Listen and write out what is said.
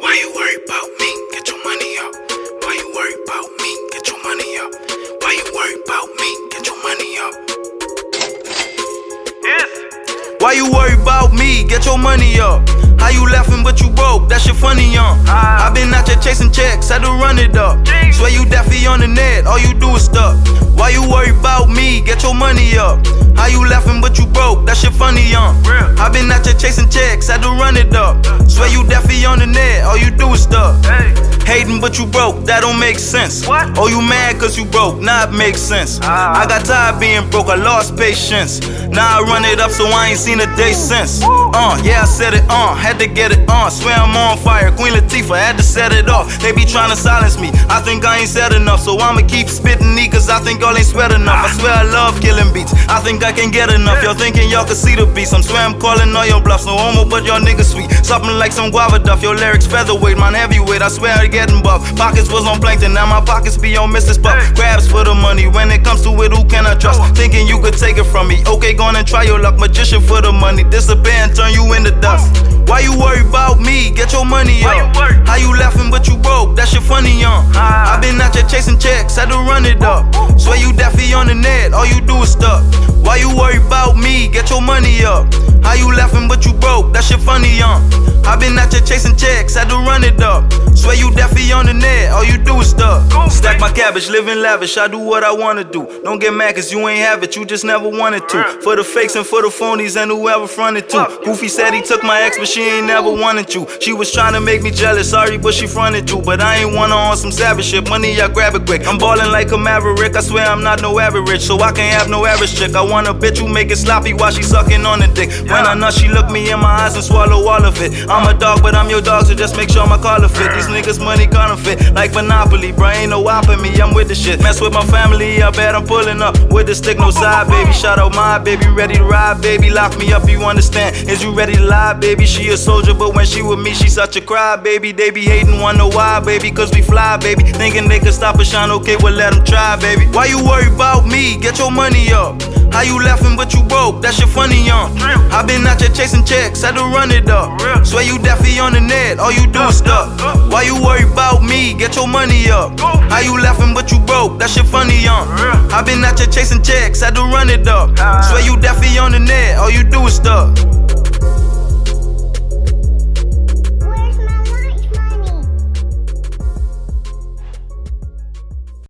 Why you worry about me? Get your money up. Why you worry about me? Get your money up. Why you worry about me? Get your money up. Yes. Why you worry about me? Get your money up. How you laughing but you broke? That shit funny, young. Uh, I been out here chasing checks, had to run it up. Swear you daffy on the net, all you do is stuff. Why you worry about me? Get your money up. How you laughing but you broke? That shit funny, young. I been out here chasing checks, had to run it up. Ah. Swear you daffy on the net all you do is stuff. Hating but you broke, that don't make sense. What? Oh, you mad cause you broke, nah, it makes sense. Ah. I got tired being broke, I lost patience. Now I run it up so I ain't seen a day since. Uh, yeah, I said it on, had to get it on. Swear I'm on fire, Queen Latifah had to set it off. They be trying to silence me, I think I ain't said enough. So I'ma keep spitting knee cause I think y'all ain't sweat enough. I swear I love killing beats, I think I can get enough. Y'all thinking y'all can see the beats, I'm swear I'm calling all your bluffs. No homo, but y'all niggas sweet. Something like some guava duff, your lyrics featherweight, mine heavyweight. I swear I getting buff. Pockets was on plankton, now my pockets be on Mrs. Puff. Grabs for the money, when it comes to it, who can I trust? Thinking you could take it from me. Okay, go on and try your luck, magician for the money. Disappear and turn you into dust. Why you worry about me? Get your money up. How you laughing but you broke? That shit funny, young. I been out here chasing checks, had to run it up. Swear you daffy on the net, all you do is stuff. Why you worry about me? Get your money up. How you laughing but you broke? That shit funny, young. I been out here chasing checks, had to run it up. Swear you daffy on the net, all you do is stuff. Stack my cabbage, living lavish, I do what I wanna do. Don't get mad cause you ain't have it, you just never wanted to. For the fakes and for the phonies and whoever fronted to. Goofy said he took my ex, but she ain't never wanted you. She was trying to make me jealous, sorry, but she fronted you. But I ain't wanna on some savage shit, money I grab it quick. I'm ballin' like a maverick, I swear I'm not no average, so I can't have no average chick. I want a bitch who make it sloppy while she sucking on the dick. When I nut, she look me in my eyes and swallow all of it. I'm a dog, but I'm your dog, so just make sure my collar fit. These niggas money counterfeit, like Monopoly, bro. Ain't no op me, I'm with the shit. Mess with my family, I bet I'm pulling up with the stick, no side, baby. Shout out my baby, ready to ride, baby. Lock me up, you understand? Is you ready to lie, baby? She a soldier, but when she with me, she such a cry, baby. They be hating, wonder why, baby? Cause we fly, baby. Thinking they could stop us shine, okay, well let them try, baby. Why you worry about me? Get your money up. How you laughing but you broke? That shit funny, young. I been out here chasing checks, had to run it up. Swear you daffy on the net, all you do is stuff. Why you worry about me? Get your money up. How you laughing but you broke? That shit funny, young. I been out here chasing checks, had to run it up. Swear you daffy on the net, all you do is stuff.